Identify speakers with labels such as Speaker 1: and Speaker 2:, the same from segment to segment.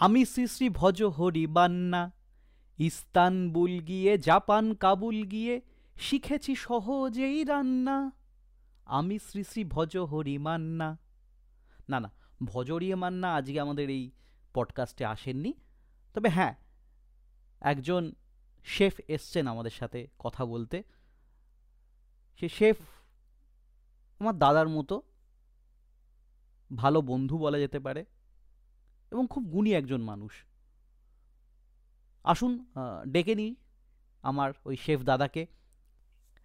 Speaker 1: আমি শ্রী শ্রী ভজ হরি বান্না। ইস্তানবুল গিয়ে, জাপান কাবুল গিয়ে, শিখেছি সহজেই রান্না। আমি শ্রী শ্রী ভজ হরি মান্না। না না ভজরিয়ে মান্না আজকে আমাদের এই পডকাস্টে আসেননি। তবে হ্যাঁ একজন শেফ এসছেন আমাদের সাথে কথা বলতে। সে শেফ আমার দাদার মতো। ভালো বন্ধু বলা যেতে পারে। এবং খুব গুণী একজন মানুষ। আসুন ডেকে নিই আমার ওই শেফ দাদাকে।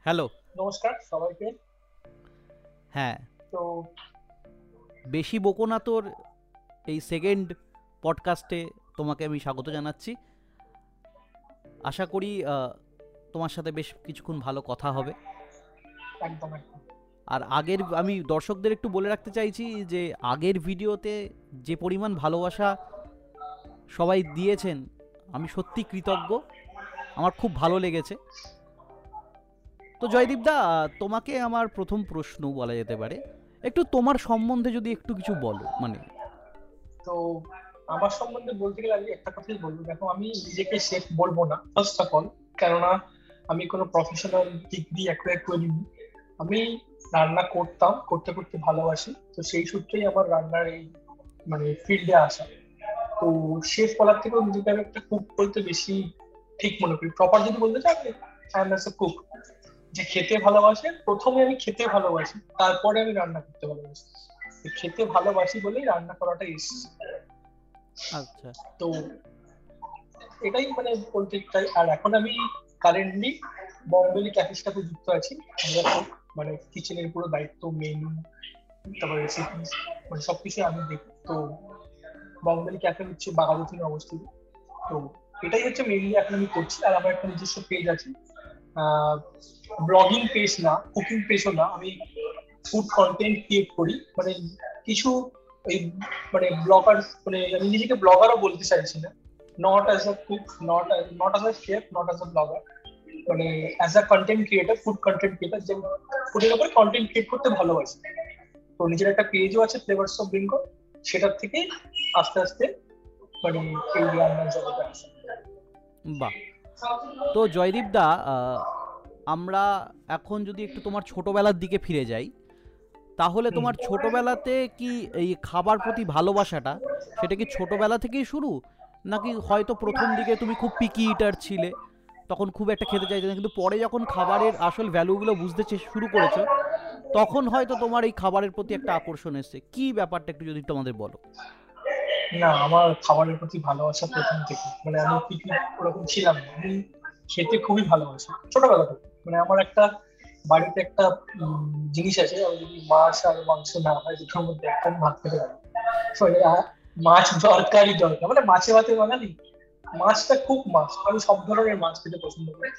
Speaker 1: হ্যালো।
Speaker 2: নমস্কার সবাইকে।
Speaker 1: হ্যাঁ।
Speaker 2: তো
Speaker 1: বেশি বকো না তোর এই সেকেন্ড পডকাস্টে তোমাকে আমি স্বাগত জানাচ্ছি। আশা করি তোমার সাথে বেশ কিছুক্ষণ ভালো কথা হবে।
Speaker 2: একদম একদম।
Speaker 1: আর আগের আমি দর্শকদের একটু বলে রাখতে চাইছি যে আগের ভিডিওতে যে পরিমাণ ভালোবাসা সবাই দিয়েছেন আমি সত্যি কৃতজ্ঞ। আমার খুব ভালো লেগেছে। তো জয়দীপদা তোমাকে আমার প্রথম প্রশ্ন বলা যেতে পারে। একটু তোমার সম্বন্ধে যদি একটু কিছু বলো মানে।
Speaker 2: তো আমার সম্বন্ধে বলতে গেলে আমি একটা কথাই বলব। দেখো আমি নিজেকে শেফ বলব না ফার্স্ট অফ অল কেননা আমি কোনো প্রফেশনাল ডিগ্রি অ্যাকোয়ার করিনি আমি রান্না করতাম করতে করতে ভালোবাসি। তো সেই সূত্রেই আমার রান্নার এই মানে ফিল্ডে আসা। তো শেফ বলার থেকেও নিজেকে আমি একটা কুক বলতে বেশি ঠিক মনে করি। প্রপার যদি বলতে চাই এ কুক যে খেতে ভালোবাসে প্রথমে আমি খেতে ভালোবাসি তারপরে আমি রান্না করতে ভালোবাসি। খেতে ভালোবাসি বলেই রান্না করাটা এসেছে।
Speaker 1: আচ্ছা।
Speaker 2: তো এটাই মানে বলতে চাই। আর এখন আমি কারেন্টলি বম্বেলি ক্যাফের সাথে যুক্ত আছি আমরা মানে কিচেনের পুরো দায়িত্ব মেনু তারপরে রেসিপিস মানে সবকিছু আমি দেখি, তো বম্বেলি ক্যাফে হচ্ছে বাগালুথিনে অবস্থিত। তো এটাই হচ্ছে মেনলি এখন আমি করছি, আর আমার একটা নিজস্ব পেজ আছে। ব্লগিং পেজ না কুকিং পেজও না, আমি ফুড কন্টেন্ট ক্রিয়েট করি। মানে কিছু এই মানে ব্লগার মানে আমি নিজেকে ব্লগারও বলতে চাইছি না। Not as a cook not not as a chef not as a blogger মানে as a content creator food content creator যে ফুডের উপরে কন্টেন্ট ক্রিয়েট করতে ভালোবাসি। তো নিজের একটা পেজও আছে ফ্লেভার্স অফ বেঙ্গল সেটার থেকে আস্তে আস্তে মানে এই রান্নার জগতে আসে।
Speaker 1: বাহ। তো জয়দীপদা আহ, আমরা এখন যদি একটু তোমার ছোটবেলার দিকে ফিরে যাই তাহলে তোমার ছোটবেলাতে কি এই খাবার প্রতি ভালোবাসাটা সেটা কি ছোটবেলা থেকেই শুরু? নাকি হয়তো প্রথম দিকে তুমি খুব পিকি ইটার ছিলে? তখন খুব একটা খেতে চাইতে না। কিন্তু পরে যখন খাবারের আসল ভ্যালুগুলো বুঝতে শুরু করেছ, তখন হয়তো তোমার এই খাবারের প্রতি একটা আকর্ষণ এসছে। কি ব্যাপারটা একটু যদি আমাদের বলো?
Speaker 2: না, আমার খাবারের প্রতি ভালোবাসা প্রথম থেকে। মানে আমি পিকনিক ওরকম ছিলাম আমি খেতে খুবই ভালোবাসি। ছোটবেলা থেকে। মানে আমার একটা বাড়িতে একটা জিনিস আছে। যদি মাছ আর মাংস না হয়, দুটোর মধ্যে একটা ভাত খেতে পারি মাছ দরকারই দরকার। মানে মাছে ভাতে বাঙালি মাছটা খুব মাছ, আমি সব ধরনের মাছ খেতে পছন্দ করি।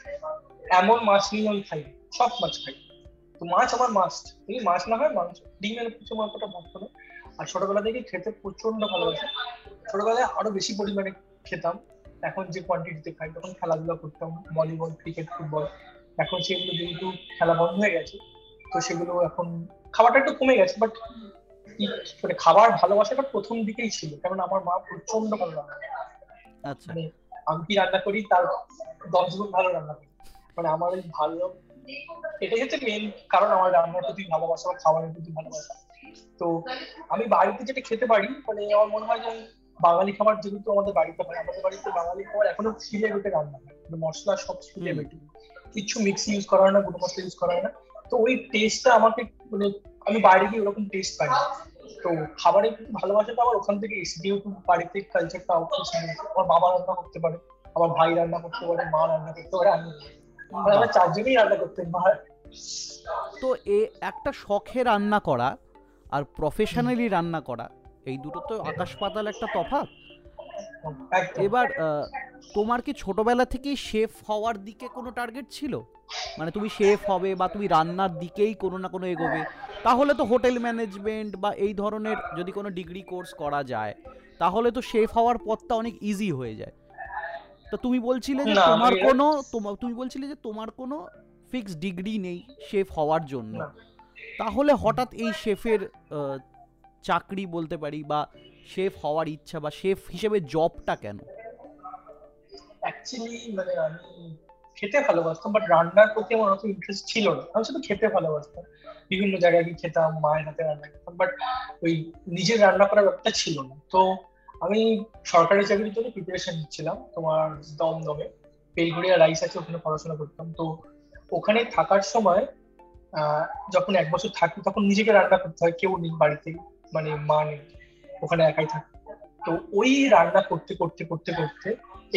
Speaker 2: এমন মাছ নিয়ে আমি খাই, সব মাছ খাই। তো মাছ আমার মাস্ট এই মাছ না হয় মাংস। ডিমের কিছু মাংসটা ভাত না। আর ছোটবেলা থেকে খেতে প্রচণ্ড ভালোবাসি। ছোটবেলায় আরও বেশি পরিমাণে খেতাম। এখন যে কোয়ান্টিটিতে খাই, তখন খেলাধুলা করতাম ভলিবল ক্রিকেট ফুটবল এখন সেগুলো যেহেতু খেলা বন্ধ হয়ে গেছে, তো সেগুলো এখন খাবারটা একটু কমে গেছে বাট মানে খাবার ভালোবাসাটা প্রথম দিকেই ছিল। কারণ আমার মা প্রচণ্ড ভালো।
Speaker 1: আচ্ছা।
Speaker 2: মানে আমি কি রান্না করি? তার দশ গুণ ভালো রান্না করি। মানে আমার এই ভালো এটাই হচ্ছে মেন কারণ আমার রান্নার প্রতি ভালোবাসা খাবারের প্রতি ভালোবাসা। তো আমি বাড়িতে যেটা খেতে পারি মানে আমার মনে হয় যে বাঙালি খাবার যেহেতু আমাদের বাড়িতে হয় আমাদের বাড়িতে বাঙালি খাবার এখনও শিলে বেটে রান্না হয়। মানে মশলা সব
Speaker 1: হুম।
Speaker 2: বেটে কিচ্ছু মিক্সি ইউজ করা হয় না গুঁড়ো মশলা ইউজ করা হয় না। তো ওই টেস্টটা আমাকে মানে আমি বাইরে গিয়ে ওরকম টেস্ট পাই না। তো খাবারের ভালোবাসে তো আবার ওখান থেকে এসে যেহেতু বাড়িতে কালচারটা আমার বাবা রান্না করতে পারে, আমার ভাই রান্না করতে পারে, মা রান্না করতে পারে, আমি মানে আমরা চারজনই রান্না করতে পারি।
Speaker 1: তো এ একটা শখে রান্না করা আর প্রফেশনালি রান্না করা, এই দুটো তো আকাশ পাতাল একটা তফাৎ। এবার তোমার কি ছোটবেলা থেকেই শেফ হওয়ার দিকে কোনো টার্গেট ছিল? মানে তুমি শেফ হবে বা তুমি রান্নার দিকেই কোনো না কোনো এগোবে? তাহলে তো হোটেল ম্যানেজমেন্ট বা এই ধরনের যদি কোনো ডিগ্রি কোর্স করা যায় তাহলে তো শেফ হওয়ার পথটা অনেক ইজি হয়ে যায়। তো তুমি বলছিলে যে তোমার কোনো তোমা- তুমি বলছিলে যে তোমার কোনো ফিক্স ডিগ্রি নেই শেফ হওয়ার জন্য। তাহলে হঠাৎ এই শেফের চাকরি বলতে পারি বা শেফ হওয়ার ইচ্ছা বা শেফ হিসেবে জবটা কেন?
Speaker 2: অ্যাকচুয়ালি মানে আমি খেতে ভালোবাসতাম বাট রান্নার প্রতি আমার অত ইন্টারেস্ট ছিল না। আমি শুধু খেতে ভালোবাসতাম। বিভিন্ন জায়গায় গিয়ে খেতাম, মায়ের হাতে রান্না খেতাম বাট ওই নিজের রান্না করার ব্যাপারটা ছিল না। তো আমি সরকারি চাকরির জন্য প্রিপারেশন নিচ্ছিলাম তোমার দমদমে। বেলগুড়িয়া রাইস আছে, ওখানে পড়াশোনা করতাম। তো ওখানে থাকার সময় যখন এক বছর থাকি, তখন নিজেকে রান্না করতে হয়, কেউ নেই বাড়িতে মানে মা নেই। ওখানে একাই থাকি। তো ওই রান্না করতে করতে করতে করতে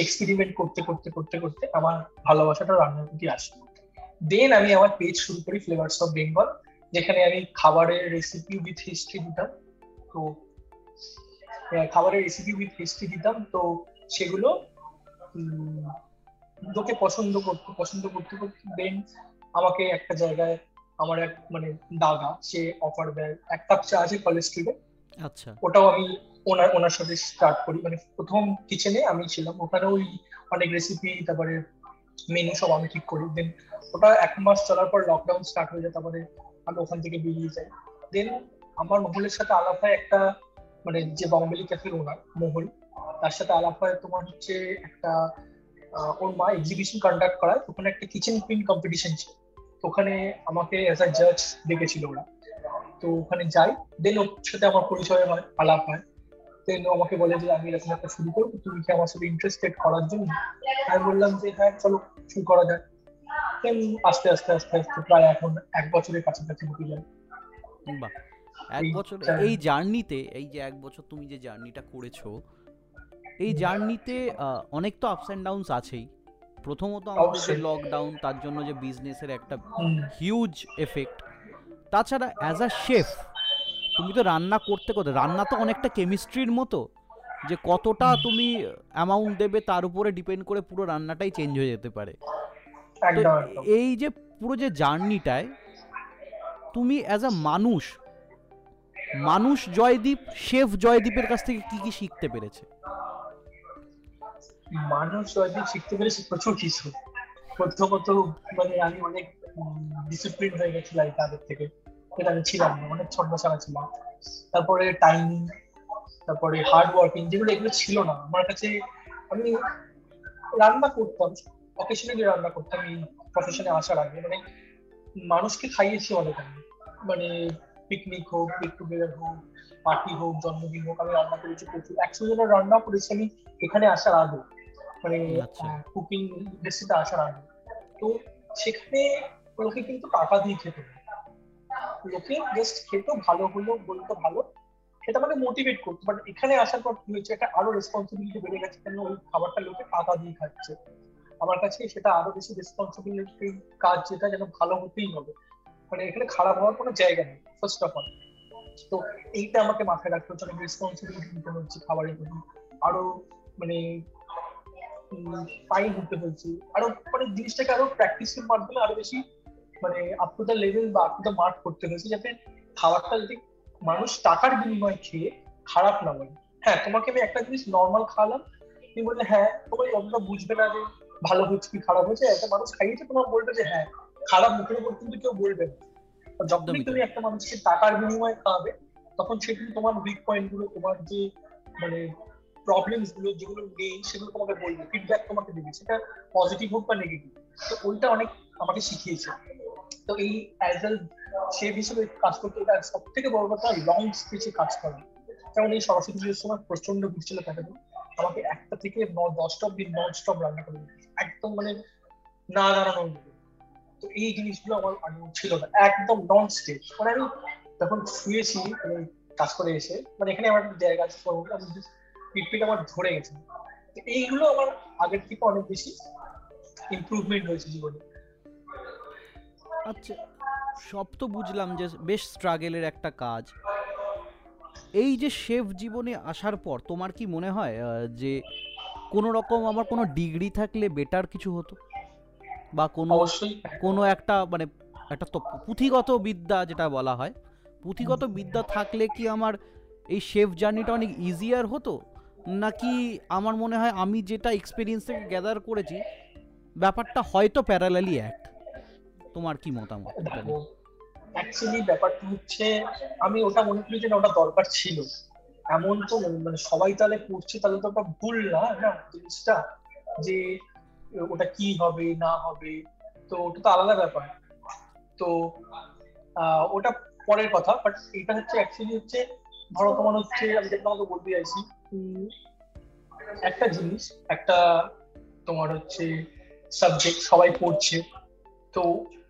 Speaker 2: এক্সপেরিমেন্ট করতে করতে করতে করতে আমার ভালোবাসাটা রান্নার প্রতি আসে দেন আমি আমার পেজ শুরু করি ফ্লেভার্স অফ বেঙ্গল যেখানে আমি খাবারের রেসিপি উইথ হিস্ট্রি দিতাম। তো খাবারের রেসিপি উইথ হিস্ট্রি দিতাম। তো সেগুলো লোকে পছন্দ করতে পছন্দ করতে করতে। দেন আমাকে একটা জায়গায়, আমার এক মানে দাদা, সে অফার দেয়। এক কাপ চা আছে কলেজ স্ট্রিটে আচ্ছা। ওটাও আমি ওনার ওনার সাথে স্টার্ট করি। মানে প্রথম কিচেনে আমি ছিলাম। ওখানে ওই অনেক রেসিপি তারপরে মেনু সব আমি ঠিক করি। দেন ওটা এক মাস চলার পর লকডাউন স্টার্ট হয়ে যায়, তারপরে আমি ওখান থেকে বেরিয়ে যাই। দেন আমার মহলের সাথে আলাপ হয় একটা মানে যে বম্বেলি ক্যাফের ওনার মহল। তার সাথে আলাপ হয় তোমার হচ্ছে একটা ওর মা এক্সিবিশন কন্ডাক্ট করায়। ওখানে একটা কিচেন কুইন কম্পিটিশন ছিল। ওখানে আমাকে অ্যাজ আ জাজ ডেকেছিল ওরা। তো ওখানে যাই। দেন ওর সাথে আমার পরিচয় হয় আলাপ হয়। দেন আমাকে বলে যে আমি এরকম একটা শুরু করব। তুমি কি আমার সাথে ইন্টারেস্টেড করার জন্য? আমি বললাম যে হ্যাঁ চলো শুরু করা দেন আস্তে আস্তে আস্তে আস্তে প্রায় এখন এক বছরের কাছাকাছি হতে যায়
Speaker 1: এক বছর এই জার্নিতে এই যে এক বছর তুমি যে জার্নিটা করেছ এই জার্নিতে অনেক তো আপস অ্যান্ড ডাউনস আছেই। প্রথমত আমাদের যে লকডাউন তার জন্য যে বিজনেসের একটা হিউজ এফেক্ট তাছাড়া অ্যাজ আ শেফ তুমি তো রান্না করতে করতে রান্না তো অনেকটা কেমিস্ট্রির মতো যে কতটা তুমি অ্যামাউন্ট দেবে তার উপরে ডিপেন্ড করে পুরো রান্নাটাই চেঞ্জ হয়ে যেতে পারে। এই যে পুরো যে জার্নিটায় তুমি অ্যাজ আ মানুষ মানুষ জয়দীপ শেফ জয়দীপের কাছ থেকে কি কি শিখতে পেরেছে?
Speaker 2: মানুষ জয়দীপ শিখতে পেরেছে প্রচুর কিছু। প্রথমত মানে আমি অনেক ডিসিপ্লিন হয়ে গেছি লাইফ আগের থেকে। এটা আমি ছিলাম না অনেক ছন্দ ছাড়া ছিলাম। তারপরে টাইমিং তারপরে হার্ড ওয়ার্কিং যেগুলো এগুলো ছিল না। আমার কাছে আমি রান্না করতাম অকেশনালি রান্না করতাম এই প্রফেশনে আসার আগে। মানে মানুষকে খাইয়েছি অনেক আমি। মানে পিকনিক হোক গেট টুগেদার হোক পার্টি হোক জন্মদিন হোক আমি রান্না করেছি প্রচুর। একশো জনের রান্না করেছি আমি এখানে আসার আগে। মানে কুকিং আচ্ছা। ইন্ডাস্ট্রিতে আসার আগে। তো সেখানে লোকে কিন্তু টাকা দিয়ে খেতে লোকে জাস্ট খেতো ভালো হলো, বলতো ভালো। সেটা মানে মোটিভেট করতো। বাট এখানে আসার পর কি হয়েছে? একটা আরও রেসপন্সিবিলিটি বেড়ে গেছে কেন? ওই খাবারটা লোকে টাকা দিয়ে খাচ্ছে। আমার কাছে সেটা আরও বেশি রেসপন্সিবিলিটি কাজ যেটা যেন ভালো হতেই হবে। মানে এখানে খারাপ হওয়ার কোনো জায়গা নেই ফার্স্ট অফ অল তো এইটা আমাকে মাথায় রাখতে হচ্ছে। অনেক রেসপন্সিবিলিটি নিতে হচ্ছে খাবারের প্রতি। আরও মানে ফাইন হতে হয়েছে আরও মানে জিনিসটাকে আরও প্র্যাকটিসের মাধ্যমে আরও বেশি মানে আপ টু দ্য লেভেল বা আপ টু দ্য মার্ক করতে হয়েছে যাতে খাবারটা যদি মানুষ টাকার বিনিময়ে খেয়ে খারাপ না বলে। হ্যাঁ তোমাকে আমি একটা জিনিস নর্মাল খাওয়ালাম। তুমি বললে হ্যাঁ তোমার অতটা বুঝবে না যে ভালো হচ্ছে কি খারাপ হয়েছে একটা মানুষ খাইয়েছে তোমার বলবে যে হ্যাঁ খারাপ মুখের উপর কিন্তু কেউ বলবে না। যখনই তুমি একটা মানুষকে টাকার বিনিময়ে খাওয়াবে তখন সে কিন্তু তোমার উইক পয়েন্টগুলো তোমার যে মানে প্রবলেমসগুলো যেগুলো নেই সেগুলো তোমাকে বলবে। ফিডব্যাক তোমাকে দেবে। সেটা পজিটিভ হোক বা নেগেটিভ তো ওইটা অনেক আমাকে শিখিয়েছে। তো এই অ্যাজ এ শেফ হিসেবে কাজ করতে এটা সব থেকে বড় কথা লং স্পিচে কাজ করা। যেমন এই সরস্বতী পুজোর সময় প্রচণ্ড ঘুরছিল তাকে আমাকে একটা থেকে দশটা অব্দি নন স্টপ রান্না করে একদম মানে না দাঁড়ানো তো এই জিনিসগুলো আমার আগে ছিল না। একদম নন স্টেজ মানে আমি তখন শুয়েছি মানে কাজ করে এসে মানে এখানে আমার জায়গা আছে আমি পিট আমার ধরে গেছে। এইগুলো আমার আগের থেকে অনেক বেশি ইমপ্রুভমেন্ট হয়েছে জীবনে।
Speaker 1: আচ্ছা সব তো বুঝলাম যে বেশ স্ট্রাগেলের একটা কাজ। এই যে শেফ জীবনে আসার পর তোমার কি মনে হয় যে কোনো রকম আমার কোনো ডিগ্রি থাকলে বেটার কিছু হতো? বা কোনো কোনো একটা মানে একটা তো পুঁথিগত বিদ্যা যেটা বলা হয় পুঁথিগত বিদ্যা থাকলে কি আমার এই শেফ জার্নিটা অনেক ইজিয়ার হতো? নাকি আমার মনে হয় আমি যেটা এক্সপিরিয়েন্স থেকে গ্যাদার করেছি ব্যাপারটা হয়তো প্যারালালি এক? তোমার কি মতামত?
Speaker 2: অ্যাকচুয়ালি ব্যাপারটা হচ্ছে আমি ওটা মনে করি যে ওটা দরকার ছিল। এমন তো মানে সবাই তাহলে করছে তাহলে তো ওটা ভুল না না জিনিসটা যে ওটা কি হবে না হবে তো ওটা তো আলাদা ব্যাপার। তো ওটা পরের কথা বাট এটা হচ্ছে অ্যাকচুয়ালি হচ্ছে ধরো তোমার হচ্ছে আমি যেটা তোমাকে বলতে চাইছি একটা জিনিস একটা তোমার হচ্ছে সাবজেক্ট সবাই পড়ছে তো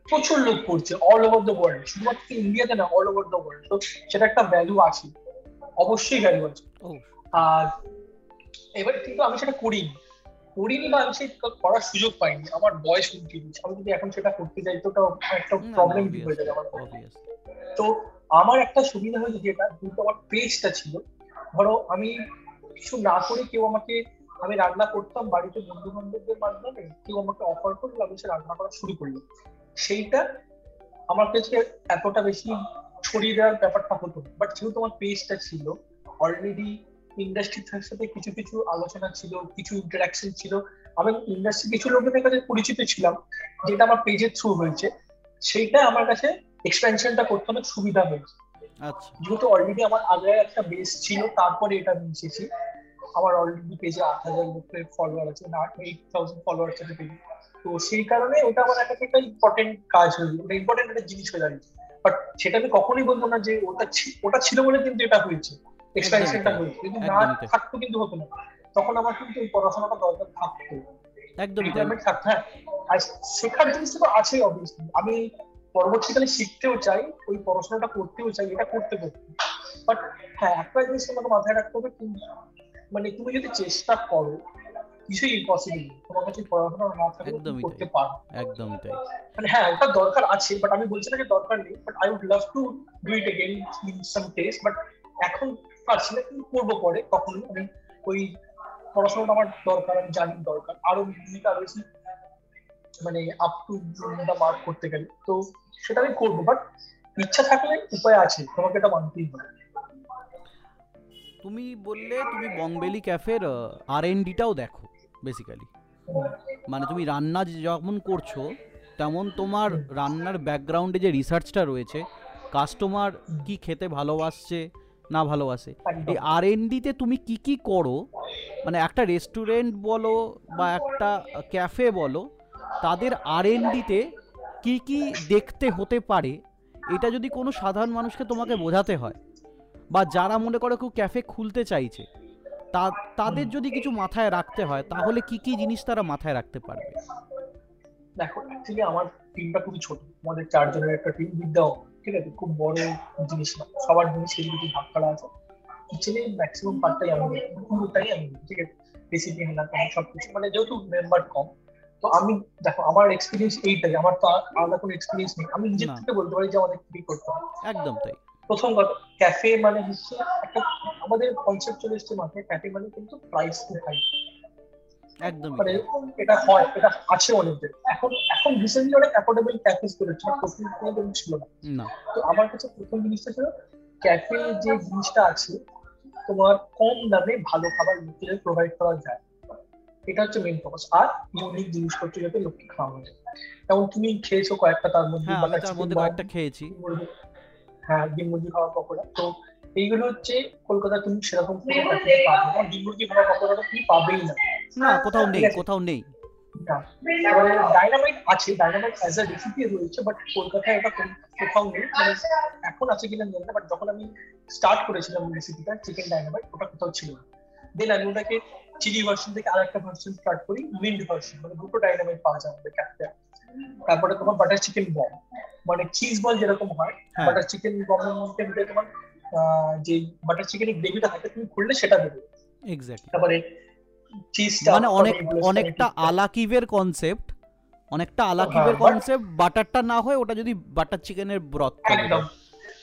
Speaker 2: প্রচুর লোক পড়ছে অল ওভার দ্য ওয়ার্ল্ড শুধুমাত্র ইন্ডিয়াতে না অল ওভার দ্য ওয়ার্ল্ড তো সেটা একটা ভ্যালু আছে অবশ্যই ভ্যালু আছে। আর এবার কিন্তু আমি সেটা করিনি। করিনি বা আমি সেটা করার সুযোগ পাইনি আমার বয়স দিচ্ছে আমি যদি এখন সেটা করতে যাই তো একটা প্রবলেম হয়ে যাবে আমার তো আমার একটা সুবিধা হয়েছে যেটা কিন্তু আমার পেজটা ছিল ধরো আমি কিছু না করে কেউ আমাকে আমি রান্না করতাম বাড়িতে বন্ধু বান্ধবদের মাধ্যমে কেউ আমাকে অফার করল আমি সে রান্না করা শুরু করলাম। সেইটা আমার কাছে এতটা বেশি ছড়িয়ে দেওয়ার ব্যাপারটা হতো বাট যেহেতু আমার পেজটা ছিল অলরেডি ইন্ডাস্ট্রির সাথে কিছু কিছু আলোচনা ছিল কিছু ইন্টারাকশন ছিল আমি ইন্ডাস্ট্রি কিছু লোকেদের কাছে পরিচিত ছিলাম যেটা আমার পেজের থ্রু হয়েছে সেইটা আমার কাছে এক্সপেনশনটা করতে অনেক সুবিধা হয়েছে।
Speaker 1: আচ্ছা।
Speaker 2: যেহেতু অলরেডি আমার আগে একটা বেস ছিল তারপরে এটা আমি এসেছি। আমার অলরেডি পেজে আট হাজার লোকের ফলোয়ার আছে না এইট থাউজেন্ড ফলোয়ার আছে পেজে তো সেই কারণে ওটা আমার কাছে একটা ইম্পর্টেন্ট কাজ হয়ে ওটা ইম্পর্টেন্ট একটা জিনিস হয়ে দাঁড়িয়েছে। বাট সেটা আমি কখনোই বলব না যে ওটা ওটা ছিল বলে কিন্তু এটা হয়েছে। এক্সপেনশনটা হয়েছে। যদি না থাকতো কিন্তু হতো না। তখন আমার কিন্তু পড়াশোনাটা দরকার থাকতো।
Speaker 1: একদমই
Speaker 2: থাকতো হ্যাঁ। আর শেখার জিনিসটা তো আছেই অবভিয়াসলি আমি পরবর্তীকালে শিখতেও চাই ওই পড়াশোনাটা করতেও চাই এটা করতে করতে বাট হ্যাঁ একটা জিনিস তোমাকে মাথায় রাখতে হবে মানে তুমি যদি চেষ্টা করো কিছুই ইম্পসিবল তোমার কাছে পড়াশোনা না থাকলে তুমি করতে পারো
Speaker 1: একদমই তাই।
Speaker 2: মানে হ্যাঁ ওটা দরকার আছে বাট আমি বলছি না যে দরকার নেই but I would love to do it again in some taste but এখন পারছি না কিন্তু করব পরে কখন আমি ওই পড়াশোনাটা আমার দরকার আমি জানি দরকার। আরও আরও বেশি মানে আপ টু দা মার্ক করতে গেলে। তো সেটা আমি করব বাট ইচ্ছা থাকলে উপায় আছে তোমাকে এটা মানতেই হবে।
Speaker 1: তুমি বললে তুমি বংবেলি ক্যাফের আর এন ডিটাও দেখো। বেসিক্যালি মানে তুমি রান্না যে- যখন করছ, তেমন তোমার রান্নার ব্যাকগ্রাউন্ডে যে রিসার্চটা রয়েছে কাস্টমার কি খেতে ভালোবাসছে, না ভালোবাসে, এই আর ডিতে তুমি কি কি করো মানে একটা রেস্টুরেন্ট বলো বা একটা ক্যাফে বলো, তাদের আর ডিতে কি কি দেখতে হতে পারে, এটা যদি কোনো সাধারণ মানুষকে তোমাকে বোঝাতে হয়, বা যারা মনে করো কেউ ক্যাফে খুলতে চাইছে তাদের যদি কিছু মাথায় রাখতে হয় তাহলে কি কি জিনিস তারা মাথায় রাখতে পারবে?
Speaker 2: দেখো অ্যাকচুয়ালি আমার টিমটা খুবই ছোট। আমাদের চারজনের একটা টিম বিদ্যাও ঠিক আছে? খুব বড় জিনিস না। সবার জিনিস সেদিকে কিছু ভাগ করা আছে। কিচেনে ম্যাক্সিমাম পার্টটাই আমি পুরোটাই আমি ঠিক আছে? রেসিপি হ্যান্ডাল সব কিছু মানে যেহেতু মেম্বার কম তো আমি দেখো আমার এক্সপিরিয়েন্স এইটাই। আমার তো আলাদা কোনো এক্সপিরিয়েন্স নেই। আমি নিজের। থেকে বলতে পারি যে আমাদের কি করতে হবে
Speaker 1: একদম তাই।
Speaker 2: প্রথম কথা ক্যাফে মানে হচ্ছে একটা আমাদের কনসেপ্ট চলে এসছে মাথায় ক্যাফে মানে কিন্তু প্রাইস টু হাই
Speaker 1: একদমই
Speaker 2: মানে এটা হয় এটা আছে অনেকদের। এখন এখন রিসেন্টলি অনেক অ্যাফোর্ডেবল ক্যাফেস করেছে প্রথম কোনো ছিল না। তো আমার কাছে প্রথম জিনিসটা ছিল ক্যাফে যে জিনিসটা আছে তোমার কম দামে ভালো খাবার লোকেদের প্রোভাইড করা যায়। এটা হচ্ছে মেইন ফোকাস আর ইউনিক জিনিসপত্র যাতে লোককে খাওয়ানো যায়। যেমন তুমি খেয়েছো কয়েকটা তার মধ্যে
Speaker 1: হ্যাঁ তার মধ্যে কয়েকটা খেয়েছি।
Speaker 2: হ্যাঁ ডিম মুরগি খাওয়া পকোড়া তো এইগুলো হচ্ছে কলকাতা তুমি সেরকম ডিম মুরগি খাওয়া পকোড়াটা তুমি পাবেই না।
Speaker 1: না কোথাও নেই কোথাও নেই।
Speaker 2: ডাইনামাইট আছে ডাইনামাইট অ্যাজ আ রেসিপি রয়েছে বাট কলকাতায় এটা কোথাও নেই। মানে এখন আছে কিনা জানি না বাট যখন আমি স্টার্ট করেছিলাম রেসিপিটা চিকেন ডাইনামাইট ওটা কোথাও ছিল না। দেন আমি ওটাকে চিলি ভার্সন থেকে আরেকটা ভার্সন স্টার্ট করি উইন্ড ভার্সন মানে দুটো ডাইনামাইট পাওয়া যায় আমাদের ক্যাফে তারপরে তোমার বাটার চিকেন বম মানে চিজ বল যেরকম হয় বাটার চিকেন বমের মধ্যে ভিতরে তোমার যে বাটার চিকেনের গ্রেভিটা থাকে তুমি খুললে সেটা দেবে।
Speaker 1: এক্স্যাক্টলি
Speaker 2: তারপরে চিজটা
Speaker 1: মানে অনেক অনেকটা আলাকিভের কনসেপ্ট অনেকটা আলাকিভের কনসেপ্ট বাটারটা না হয় ওটা যদি বাটার চিকেনের ব্রথ
Speaker 2: একদম।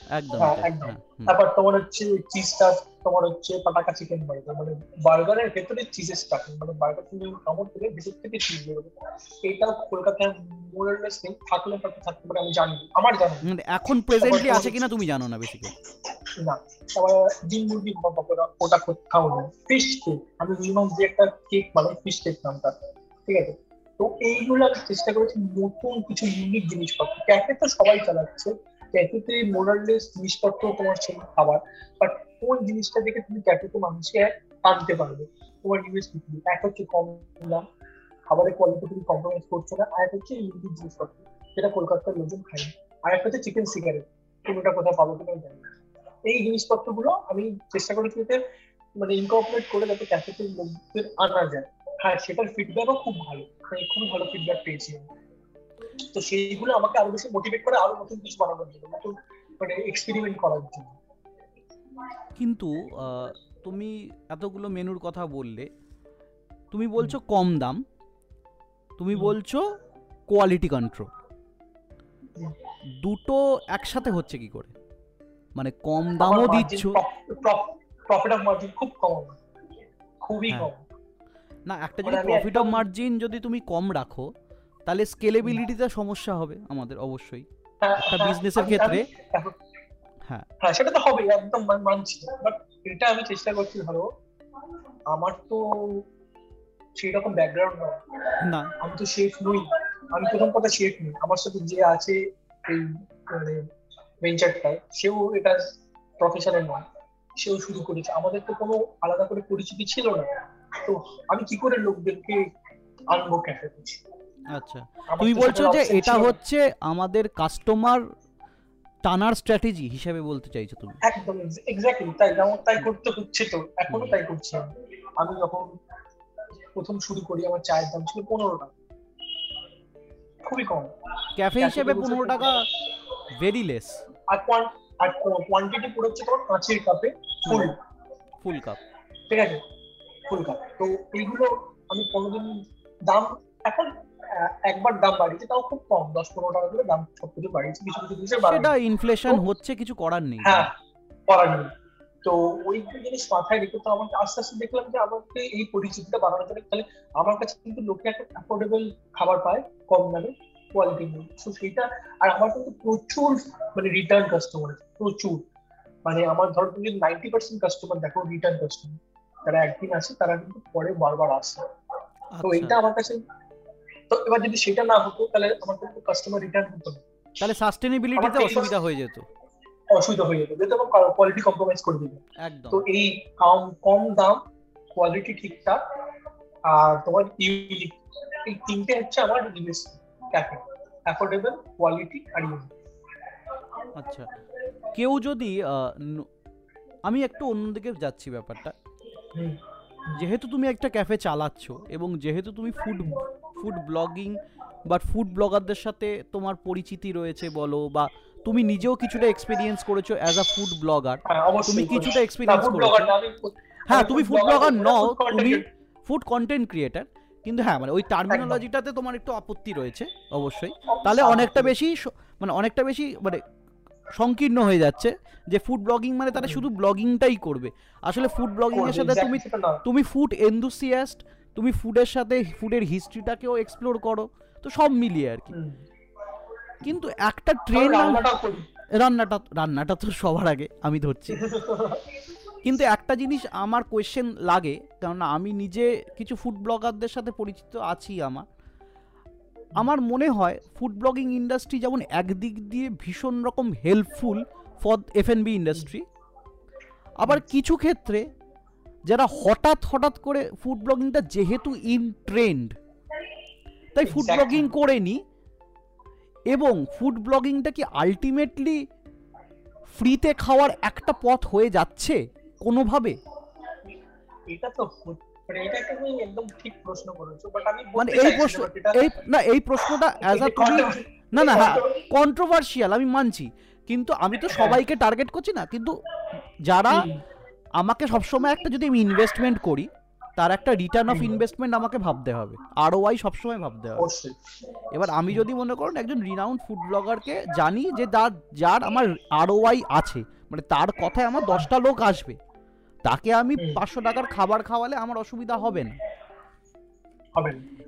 Speaker 1: একদম
Speaker 2: হ্যাঁ, একদম। তারপর তোমার হচ্ছে চিজটা তোমার হচ্ছে পাটাকা চিকেন বার্গার মানে বার্গারের ভেতরে চিজের স্টাফিং মানে বার্গার তুমি কামড় দেবে ভেতর থেকে চিজ বেরোবে। এটাও কলকাতায় মোরালেস নেই থাকলে হয়তো থাকতে পারে আমি জানি আমার জানা
Speaker 1: মানে এখন প্রেজেন্টলি আছে কিনা তুমি জানো না বেসিক্যালি
Speaker 2: না তারপর ডিম মুরগি পকোড়া ওটা কোথাও নেই ফিশ কেক আমি মাছ দিয়ে একটা কেক বানাই ফিশ কেক নামটা ঠিক আছে? তো এইগুলো চেষ্টা করেছি নতুন কিছু ইউনিক জিনিসপত্র। ক্যাফে তো সবাই চালাচ্ছে ক্যাফেতে মোরাললেস জিনিসপত্র তোমার ছিল খাবার বাট কোন জিনিসটা দেখে তুমি ক্যাফেতে মানুষকে টানতে পারবে তোমার ইউএসপি এক হচ্ছে কম দাম, খাবারের কোয়ালিটি তুমি কম্প্রোমাইজ করছ না, আর হচ্ছে ইউনিক জিনিসপত্র, যেটা কলকাতার লোকজন খায় না। আর একটা হচ্ছে চিকেন সিগারেট কোনোটা কোথাও পাবো কিনা জানি না। এই জিনিসপত্রগুলো আমি চেষ্টা করেছি যাতে মানে ইনকর্পোরেট করে যাতে ক্যাফেতে লোকদের আনা যায় হ্যাঁ সেটার ফিডব্যাকও খুব ভালো খুবই ভালো ফিডব্যাক পেয়েছি আমি। তো সেইগুলো আমাকে আরও বেশি মোটিভেট করে আরও নতুন কিছু বানানোর জন্য নতুন মানে এক্সপেরিমেন্ট করার জন্য।
Speaker 1: কিন্তু তুমি এতগুলো মেনুর কথা বললে তুমি বলছো কম দাম তুমি বলছো কোয়ালিটি কন্ট্রোল দুটো একসাথে হচ্ছে কি করে? মানে কম দামও দিচ্ছ।
Speaker 2: প্রফিট অফ মার্জিন খুব কম খুবই
Speaker 1: হ্যাঁ।
Speaker 2: কম।
Speaker 1: না একটা যদি প্রফিট অফ মার্জিন যদি তুমি কম রাখো তাহলে স্কেলেবিলিটিতে সমস্যা হবে আমাদের অবশ্যই।
Speaker 2: হ্যাঁ,
Speaker 1: একটা
Speaker 2: হ্যাঁ,
Speaker 1: বিজনেসের ক্ষেত্রে হ্যাঁ।
Speaker 2: হ্যাঁ। সেটা তো হবে একদম মান- মানছি। বাট এটা আমি চেষ্টা করছি ধরো আমার তো সেই রকম ব্যাকগ্রাউন্ড
Speaker 1: না।
Speaker 2: আমি তো শেফ নই। আমি প্রথম কথা শেফ নই। আমার সাথে যে আছে এই মানে ভেঞ্চারটায় সেও এটা প্রফেশনাল নয়। সেও শুরু করেছে। আমাদের তো কোনো আলাদা করে পরিচিতি ছিল না। তো আমি কি করে লোকদেরকে আনব ক্যাফে
Speaker 1: আচ্ছা। তুমি বলছো যে এটা
Speaker 2: হচ্ছে
Speaker 1: আমাদের কাস্টমার টানার স্ট্র্যাটেজি হিসেবে বলতে চাইছো তুমি?
Speaker 2: একদম এক্স্যাক্টলি তাই যেমন তাই করতে হচ্ছে তো এখনও তাই করছি আমি। যখন প্রথম শুরু করি আমার চায়ের দাম ছিল পনেরো টাকা। খুবই কম।
Speaker 1: ক্যাফে হিসেবে পনেরো টাকা ভেরি লেস
Speaker 2: আর আর কোয়ান্টিটি পুরো হচ্ছে তোমার কাঁচের কাপে ফুল
Speaker 1: ফুল কাপ
Speaker 2: ঠিক আছে? ফুল কাপ তো এইগুলো আমি কোনোদিন দাম এখন একবার দাম বাড়িয়েছে তাও খুব কম দশ পনেরো টাকা করে দাম সব কিছু বাড়িয়েছে কিছু কিছু জিনিসের
Speaker 1: সেটা ইনফ্লেশন হচ্ছে কিছু করার নেই।
Speaker 2: হ্যাঁ করার নেই। তো ওই জিনিস মাথায় রেখে তো আমাকে আস্তে আস্তে দেখলাম যে আমাকে এই পরিচিতিটা বানানোর জন্য তাহলে আমার কাছে কিন্তু লোকে একটা অ্যাফোর্ডেবল খাবার পায় কম দামে কোয়ালিটি তো সেটা আর আমার কিন্তু প্রচুর মানে রিটার্ন কাস্টমার প্রচুর। মানে আমার ধরো তুমি নাইনটি পার্সেন্ট কাস্টমার দেখো রিটার্ন কাস্টমার যারা একদিন আসে তারা কিন্তু পরে বারবার আসে। তো এইটা
Speaker 1: আচ্ছা
Speaker 2: আমার কাছে তো এবার যদি সেটা না হতো তাহলে আমার কিন্তু কাস্টমার রিটার্ন হতো না।
Speaker 1: তাহলে সাস্টেনেবিলিটিতে অসুবিধা হয়ে যেত।
Speaker 2: অসুবিধা হয়ে যেত যেহেতু আমার কোয়ালিটি কম্প্রোমাইজ করে দিবে
Speaker 1: একদম।
Speaker 2: তো এই কম কম দাম কোয়ালিটি ঠিকঠাক আর তোমার ইউনিক এই তিনটে হচ্ছে আমার অ্যাফোর্ডেবল কোয়ালিটি আর ইউনিক
Speaker 1: আচ্ছা কেউ যদি আমি একটু অন্যদিকে যাচ্ছি ব্যাপারটা। যেহেতু তুমি একটা ক্যাফে চালাচ্ছ এবং যেহেতু তুমি ফুড ফুড ব্লগিং বা ফুড ব্লগারদের সাথে তোমার পরিচিতি রয়েছে বলো বা তুমি নিজেও কিছুটা এক্সপিরিয়েন্স করেছ অ্যাজ আ ফুড ব্লগার
Speaker 2: হ্যাঁ
Speaker 1: তুমি কিছুটা এক্সপিরিয়েন্স করেছ। হ্যাঁ তুমি ফুড ব্লগার
Speaker 2: বলব
Speaker 1: নও তুমি ফুড কন্টেন্ট ক্রিয়েটার কিন্তু হ্যাঁ মানে ওই টার্মিনোলজিটাতে তোমার একটু আপত্তি রয়েছে অবশ্যই। তাহলে অনেকটা বেশি মানে অনেকটা বেশি মানে সংকীর্ণ হয়ে যাচ্ছে যে ফুড ব্লগিং মানে তারা। শুধু ব্লগিংটাই করবে। আসলে ফুড ব্লগিং এর সাথে তুমি তুমি ফুড এনথুসিয়াস্ট তুমি ফুডের সাথে ফুডের হিস্ট্রিটাকেও এক্সপ্লোর করো। তো সব মিলিয়ে আর কি। কিন্তু একটা ট্রেন রান্নাটা রান্নাটা তো সবার আগে আমি ধরছি। কিন্তু একটা জিনিস আমার কোয়েশ্চেন লাগে কারণ আমি নিজে কিছু ফুড ব্লগারদের সাথে পরিচিত আছি আমার। আমার মনে হয় ফুড ব্লগিং ইন্ডাস্ট্রি যেমন একদিক দিয়ে ভীষণ রকম helpful for F B industry আবার কিছু ক্ষেত্রে যারা হঠাৎ হঠাৎ করে ফুড ব্লগিংটা যেহেতু ইন ট্রেন্ড তাই ফুড ব্লগিং করে নি এবং ফুড ব্লগিংটা কি আলটিমেটলি ফ্রিতে খাওয়ার একটা পথ হয়ে যাচ্ছে কোনোভাবে?
Speaker 2: এটা তো মানে
Speaker 1: মানে এই প্রশ্ন এই না এই প্রশ্নটা অ্যাজ আ তুমি না না হ্যাঁ কন্ট্রোভার্সিয়াল আমি মানছি। কিন্তু আমি তো
Speaker 2: হ্যাঁ।
Speaker 1: সবাইকে টার্গেট করছি না কিন্তু যারা আমাকে সবসময় একটা যদি আমি ইনভেস্টমেন্ট করি তার একটা রিটার্ন অফ ইনভেস্টমেন্ট আমাকে ভাবতে হবে। আর ওয়াই সবসময় ভাবতে হবে। এবার আমি যদি মনে করুন একজন রিনাউন্ড ফুড ব্লগারকে জানি যে যার যার আমার আর ওয়াই আছে মানে তার কথায় আমার দশটা লোক আসবে তাকে আমি পাঁচশো টাকার খাবার খাওয়ালে আমার অসুবিধা হবে না।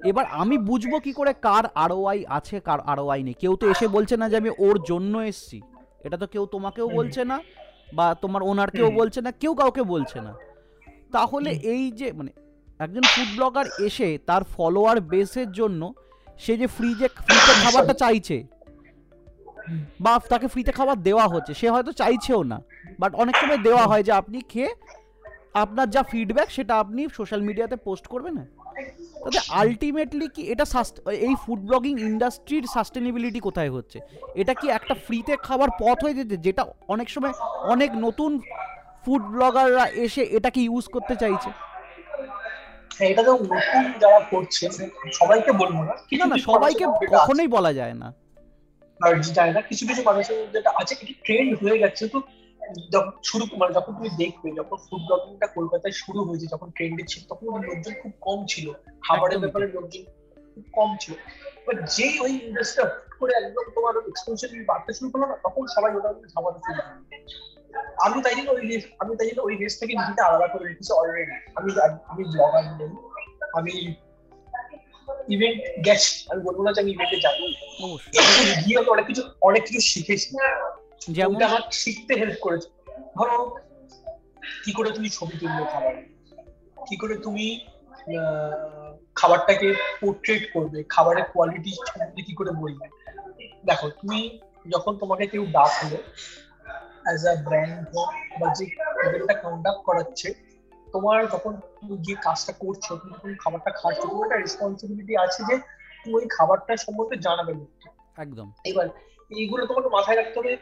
Speaker 1: এবার আমি বুঝব কি করে কার আরওআই আছে কার আর ওয়াই নেই। কেউ তো এসে বলছে না যে আমি ওর জন্য এসছি। এটা তো কেউ তোমাকেও বলছে না। বা তোমার ওনারকেও। বলছে না কেউ কাউকে বলছে না। তাহলে এই যে মানে একজন ফুড ব্লগার এসে তার ফলোয়ার বেসের জন্য সে যে ফ্রি যে ফ্রিতে খাবারটা চাইছে বা তাকে ফ্রিতে খাবার দেওয়া হচ্ছে সে হয়তো চাইছেও না। বাট অনেক সময় দেওয়া হয় যে আপনি খেয়ে আপনার যা ফিডব্যাক সেটা আপনি সোশ্যাল মিডিয়াতে পোস্ট করবেন না? তাতে আলটিমেটলি কি এটা এই ফুড ব্লগিং ইন্ডাস্ট্রির সাস্টেনেবিলিটি কোথায় হচ্ছে? এটা কি একটা ফ্রিতে খাবার পথ হয়ে যেতে যেটা অনেক সময় অনেক নতুন ফুড ব্লগাররা এসে এটাকে ইউজ করতে চাইছে?
Speaker 2: হ্যাঁ, এটা তো নতুন যারা করছে সবাইকে বলব না।
Speaker 1: না না সবাইকে। কখনোই বলা যায় না।
Speaker 2: আর যায় না কিছু কিছু মানুষের এটা আছে এটি ট্রেন্ড হয়ে গেছে তো শুরু মানে যখন তুমি দেখবে যখন ফুড ব্লগিংটা কলকাতায় শুরু হয়েছে যখন ট্রেন্ডে ছিল তখন লোকজন খুব কম ছিল। খাবারের ব্যাপারে লোকজন খুব কম ছিল। বাট যেই ওই ইন্ডাস্ট্রিটা করে একদম তোমার এক্সপোজার বাড়তে শুরু করল না তখন সবাই ওটা ভাবাতে শুরু করল। আমি তাই জন্য ওই রেস আমি তাই জন্য ওই রেস থেকে নিজেকে আলাদা করে রেখেছি অলরেডি আমি আমি ব্লগার নেই আমি ইভেন্ট গেছি আমি বলব না যে আমি ইভেন্টে
Speaker 1: অবশ্যই।
Speaker 2: গিয়ে অনেক কিছু অনেক কিছু শিখেছি।
Speaker 1: যেমন
Speaker 2: আমার শিখতে হেল্প করেছে। ধরো কি করে তুমি ছবি তুলবে খাবার? কি করে তুমি খাবারটাকে পোর্ট্রেট করবে? খাবারের কোয়ালিটি সম্বন্ধে কি করে বলবে? দেখো তুমি যখন তোমাকে কেউ ডাকলো অ্যাজ আ ব্র্যান্ড হোক বা যে ইভেন্টটা কন্ডাক্ট করাচ্ছে তোমার যখন তুমি যে কাজটা করছ তুমি যখন খাবারটা খাচ্ছো তোমার একটা রেসপন্সিবিলিটি আছে যে তুমি ওই খাবারটা সম্বন্ধে জানাবে
Speaker 1: একদম।
Speaker 2: এবার এইগুলো তোমাকে মাথায় রাখতে হবে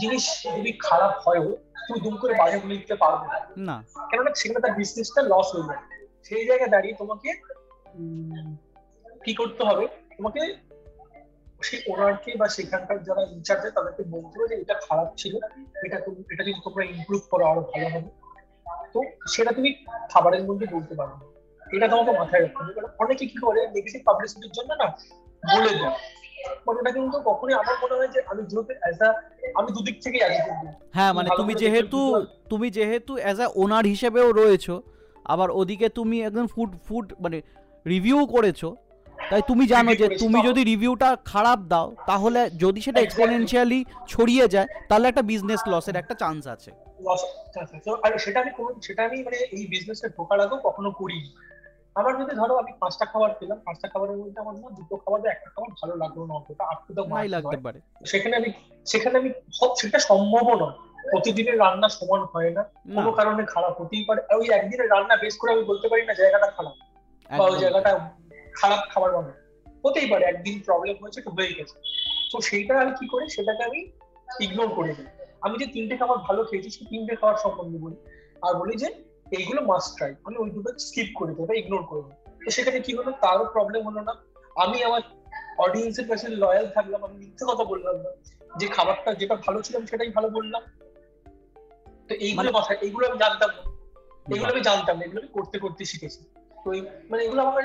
Speaker 2: জিনিস যদি খারাপ হয়ও তুমি দুম করে বাজে বলে দিতে পারবে না। কেননা সেখানে তার বিজনেসটা লস হয়ে যাবে সেই জায়গায় দাঁড়িয়ে তোমাকে কি করতে হবে? তোমাকে সেই ওনারকে বা সেখানকার যারা ইনচার্জে তাদেরকে বলতে হবে যে এটা খারাপ ছিল। এটা তুমি এটা যদি তোমরা ইমপ্রুভ করো আরও ভালো হবে। তো সেটা তুমি খাবারের মধ্যে বলতে পারবে। এটা তোমাকে মাথায় রাখতে হবে। কারণ অনেকে কি করে নেগেটিভ পাবলিসিটির জন্য না বলে দেয়। মানে কিন্তু কখনোই আমার মনে হয় যে আমি যেহেতু অ্যাজ আ আমি দুদিক থেকেই আছি
Speaker 1: হ্যাঁ মানে তুমি যেহেতু তুমি যেহেতু অ্যাজ আ ওনার হিসেবেও রয়েছো আবার ওদিকে তুমি একদম ফুড ফুড মানে রিভিউ করেছ তাই তুমি জানো যে তুমি যদি রিভিউটা খারাপ দাও তাহলে যদি সেটা. এক্সপোনেনশিয়ালি ছড়িয়ে যায় তাহলে একটা বিজনেস লসের একটা চান্স আছে।
Speaker 2: সেটা আমি সেটা আমি মানে এই বিজনেসে ঢোকার আগেও কখনো করিনি। আমার যদি ধরো আমি পাঁচটা খাবার খেলাম পাঁচটা খাবারের মধ্যে আমার না দুটো খাবার বা একটা খাবার ভালো লাগল না অতটা আপ টু
Speaker 1: নাই লাগতে পারে।
Speaker 2: সেখানে আমি সেখানে আমি সব- সেটা সম্ভবও নয়। প্রতিদিনের রান্না সমান হয় না কোনো কারণে খারাপ হতেই পারে। আর ওই একদিনের রান্না বেশ করে আমি বলতে পারি না জায়গাটা খারাপ বা ওই জায়গাটা খারাপ খাবার বানায় হতেই পারে একদিন প্রবলেম হয়েছে তো হয়ে গেছে। তো সেইটা আমি কি করি সেটাকে আমি ইগনোর করে দিই। আমি যে তিনটে খাবার ভালো খেয়েছি সেই তিনটে খাবার সম্বন্ধে বলি। আর বলি যে এইগুলো মাস্ট ট্রাই আমি ওই দুটো স্কিপ করে দিই বা ইগনোর করে দিই তো সেখানে কি হলো? তারও প্রবলেম হলো না। আমি আমার অডিয়েন্সের কাছে লয়াল থাকলাম আমি মিথ্যে কথা বললাম না। যে খাবারটা যেটা ভালো ছিল আমি সেটাই ভালো বললাম। তো এইগুলো
Speaker 1: মানে-
Speaker 2: কথা এইগুলো আমি জানতাম না। এগুলো আমি জানতাম না এগুলো আমি করতে করতে শিখেছি। তো এই- মানে এগুলো আমার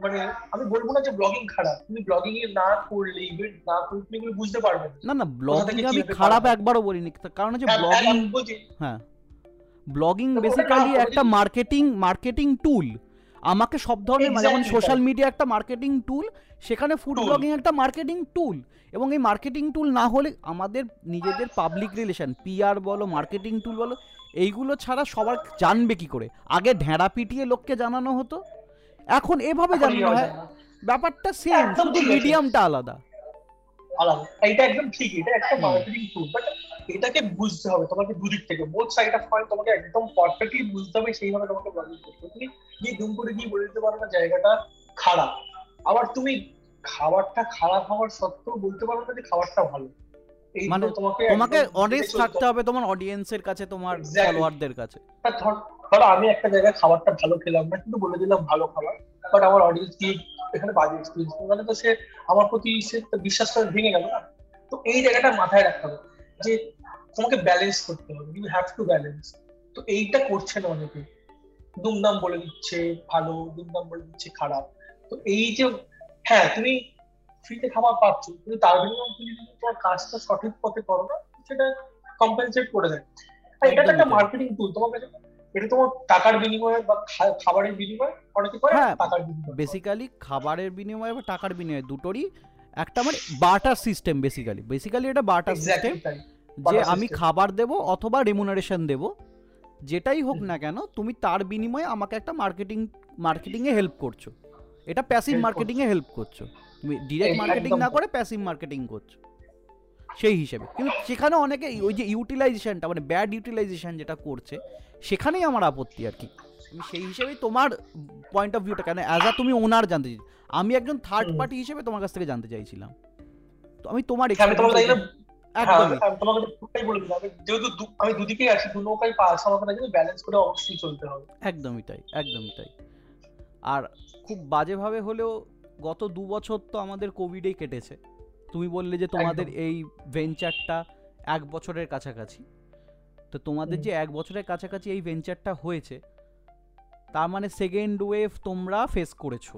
Speaker 2: মানে আমি বলব না যে ব্লগিং খারাপ। তুমি ব্লগিং এ না করলে ইভেন্ট না করলে তুমি এগুলো বুঝতে পারবে না।
Speaker 1: না ব্লগিং আমি খারাপ একবারও বলিনি। কারণ হচ্ছে
Speaker 2: হ্যাঁ,
Speaker 1: ব্লগিং হ্যাঁ। ব্লগিং বেসিক্যালি একটা মার্কেটিং মার্কেটিং টুল আমাকে সব ধরনের মানে যেমন সোশ্যাল মিডিয়া একটা মার্কেটিং টুল সেখানে ফুড ব্লগিং একটা মার্কেটিং টুল এবং এই মার্কেটিং টুল না হলে আমাদের নিজেদের পাবলিক রিলেশন পিআর বলো মার্কেটিং টুল বলো এইগুলো ছাড়া সবার জানবে কি করে? আগে ঢেঁড়া পিটিয়ে লোককে জানানো হতো। এখন এভাবে জানানো হয়। ব্যাপারটা সেম শুধু মিডিয়ামটা আলাদা।
Speaker 2: আলাদা। এটা একদম ঠিক এটা একটা মার্কেটিং টুল বাট এটাকে বুঝতে হবে তোমাকে দুদিক থেকে। বোথ সাইড অফ পয়েন্ট তোমাকে একদম পারফেক্টলি বুঝতে হবে সেইভাবে তোমাকে ব্লগিং করতে হবে তুমি গিয়ে দুম করে গিয়ে বলে দিতে পারো না জায়গাটা খারাপ। আবার তুমি খাবারটা খারাপ হওয়ার সত্ত্বেও বলতে পারো না যে খাবারটা ভালো।
Speaker 1: মানে
Speaker 2: তোমাকে
Speaker 1: তোমাকে অনেস্ট থাকতে হবে তোমার অডিয়েন্সের কাছে তোমার. ফলোয়ারদের কাছে।
Speaker 2: ধরো আমি একটা জায়গায় খাবারটা ভালো খেলাম না কিন্তু বলে দিলাম ভালো খাবার। বাট আমার অডিয়েন্স কি এখানে বাজে এক্সপিরিয়েন্স মানে তো সে আমার প্রতি সে বিশ্বাসটা ভেঙে গেল না। তো এই জায়গাটা মাথায় রাখতে হবে যে তোমাকে ব্যালেন্স করতে হবে ইউ হ্যাভ টু ব্যালেন্স তো এইটা করছে না অনেকে। দুমদাম বলে দিচ্ছে ভালো দুমদাম বলে দিচ্ছে খারাপ। তো এই যে হ্যাঁ তুমি ফ্রিতে খাবার পাচ্ছ কিন্তু তার বিনিময়ে তুমি যদি তোমার কাজটা সঠিক পথে করো না সেটা কম্পেনসেট করে দেয়। আর এটা একটা মার্কেটিং টুল তোমার কাছে এটা তোমার টাকার বিনিময়ে বা খাবারের বিনিময়ে অনেকে করে
Speaker 1: হ্যাঁ,
Speaker 2: টাকার বিনিময়ে।
Speaker 1: বেসিক্যালি খাবারের বিনিময়ে বা টাকার বিনিময়ে দুটোরই একটা মানে বাটার সিস্টেম বেসিক্যালি বেসিক্যালি এটা বাটার সিস্টেম যে আমি খাবার দেব অথবা রেমুনারেশন দেব যেটাই হোক না কেন তুমি তার বিনিময়ে আমাকে একটা মার্কেটিং মার্কেটিং এ হেল্প করছ। এটা প্যাসিভ মার্কেটিং এ হেল্প করছ। তুমি ডিরেক্ট মার্কেটিং না করে প্যাসিভ মার্কেটিং করছ। সেই হিসেবে। কিন্তু সেখানে অনেকে ওই যে ইউটিলাইজেশনটা মানে ব্যাড ইউটিলাইজেশন যেটা করছে সেখানেই আমার আপত্তি আর কি। আমি সেই হিসেবেই তোমার পয়েন্ট অফ ভিউটা কেন অ্যাজ আ তুমি ওনার জানতে চাই আমি একজন থার্ড পার্টি হিসেবে তোমার কাছ থেকে জানতে চাইছিলাম। তো আমি তোমার
Speaker 2: হ্যাঁ,
Speaker 1: একদমই।
Speaker 2: তোমাকে বলে দিলাম। যেহেতু আমি দুদিকেই আছি দু নৌকায় পা জন্য ব্যালেন্স করে অবশ্যই চলতে হবে।
Speaker 1: একদমই তাই একদমই তাই। আর খুব বাজেভাবে হলেও গত দু বছর তো আমাদের কোভিডেই কেটেছে। তুমি বললে যে তোমাদের এই ভেঞ্চারটা এক বছরের কাছাকাছি। তো তোমাদের যে এক বছরের কাছাকাছি এই ভেঞ্চারটা হয়েছে তার মানে সেকেন্ড ওয়েভ তোমরা ফেস করেছ।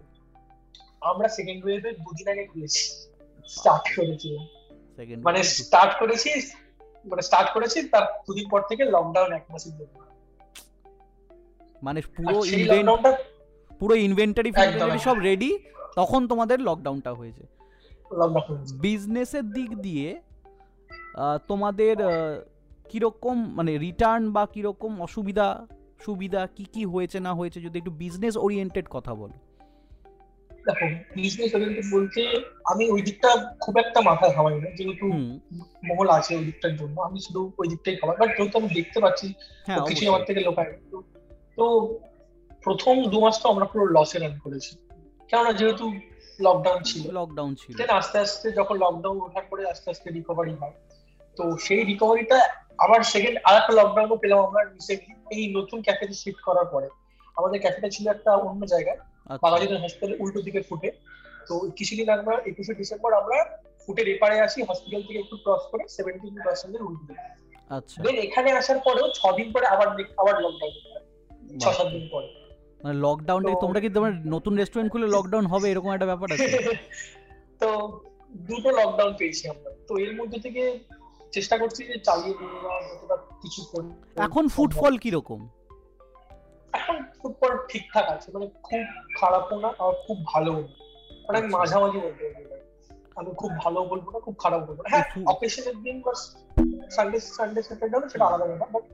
Speaker 2: আমরা সেকেন্ড ওয়েভে দুদিন আগে স্টার্ট করেছিলাম।
Speaker 1: সেকেন্ড
Speaker 2: মানে স্টার্ট করেছি মানে স্টার্ট করেছি তার দুদিন পর থেকে লকডাউন এক মাসের জন্য।
Speaker 1: মানে পুরো ইনভেন্ট পুরো ইনভেন্টারি
Speaker 2: একদম,
Speaker 1: ফিনভেন্টারি সব রেডি তখন তোমাদের লকডাউনটা হয়েছে। বিজনেসের দিক দিয়ে তোমাদের কীরকম মানে রিটার্ন বা কীরকম অসুবিধা সুবিধা কি কি হয়েছে না হয়েছে যদি একটু বিজনেস ওরিয়েন্টেড কথা বলো।
Speaker 2: দেখো বিজনেস ওরিয়েন্টেড বলতে আমি ওই দিকটা খুব একটা মাথায় খাওয়াই না যেহেতু মহল আছে ওই দিকটার জন্য। আমি শুধু ওই দিকটাই খাওয়াই বাট যেহেতু আমি দেখতে পাচ্ছি
Speaker 1: হ্যাঁ
Speaker 2: তো কিছুই আমার থেকে লোকায় তো তো প্রথম দু মাস তো আমরা পুরো লসে রান করেছি। কেননা যেহেতু লকডাউন ছিল
Speaker 1: লকডাউন ছিল।
Speaker 2: দেন আস্তে আস্তে যখন লকডাউন ওঠার পরে আস্তে আস্তে রিকভারি হয়। তো সেই রিকভারিটা আবার সেকেন্ড আর একটা লকডাউনও পেলাম আমরা রিসেন্টলি এই নতুন ক্যাফেতে শিফট করার পরে। আমাদের ক্যাফেটা ছিল একটা অন্য জায়গায়।
Speaker 1: আচ্ছা।
Speaker 2: বাগাজিদের হসপিটালের উল্টো দিকে ফুটে তো কিছুদিন আমরা একুশে ডিসেম্বর আমরা ফুটের এপারে আসি হসপিটাল থেকে একটু ক্রস করে সেভেন্টিন পার্সেন্টের উল্টো দিকে।
Speaker 1: আচ্ছা।
Speaker 2: দেন এখানে আসার পরেও ছ দিন পরে আবার আবার লকডাউন ছ সাত দিন পরে।
Speaker 1: মানে লকডাউনটা
Speaker 2: তো-
Speaker 1: তোমরা কি তোমার নতুন রেস্টুরেন্ট খুলে লকডাউন হবে এরকম একটা ব্যাপার আছে?
Speaker 2: তো দুটো লকডাউন পেয়েছি আমরা। তো এর মধ্যে থেকে চেষ্টা করছি যে চালিয়ে যতটা কিছু করি
Speaker 1: এখন ফুটফল কীরকম?
Speaker 2: এখন ফুটবল ঠিকঠাক আছে মানে খুব খারাপও না আর খুব ভালো না। মানে আমি
Speaker 1: আচ্ছা।
Speaker 2: মাঝামাঝি বলতে আমি খুব ভালো বলব না খুব খারাপ বলব না। হ্যাঁ অকেশনের দিন বা সানডে সানডে স্যাটারডে হলে সেটা আলাদা ব্যাপার। বাট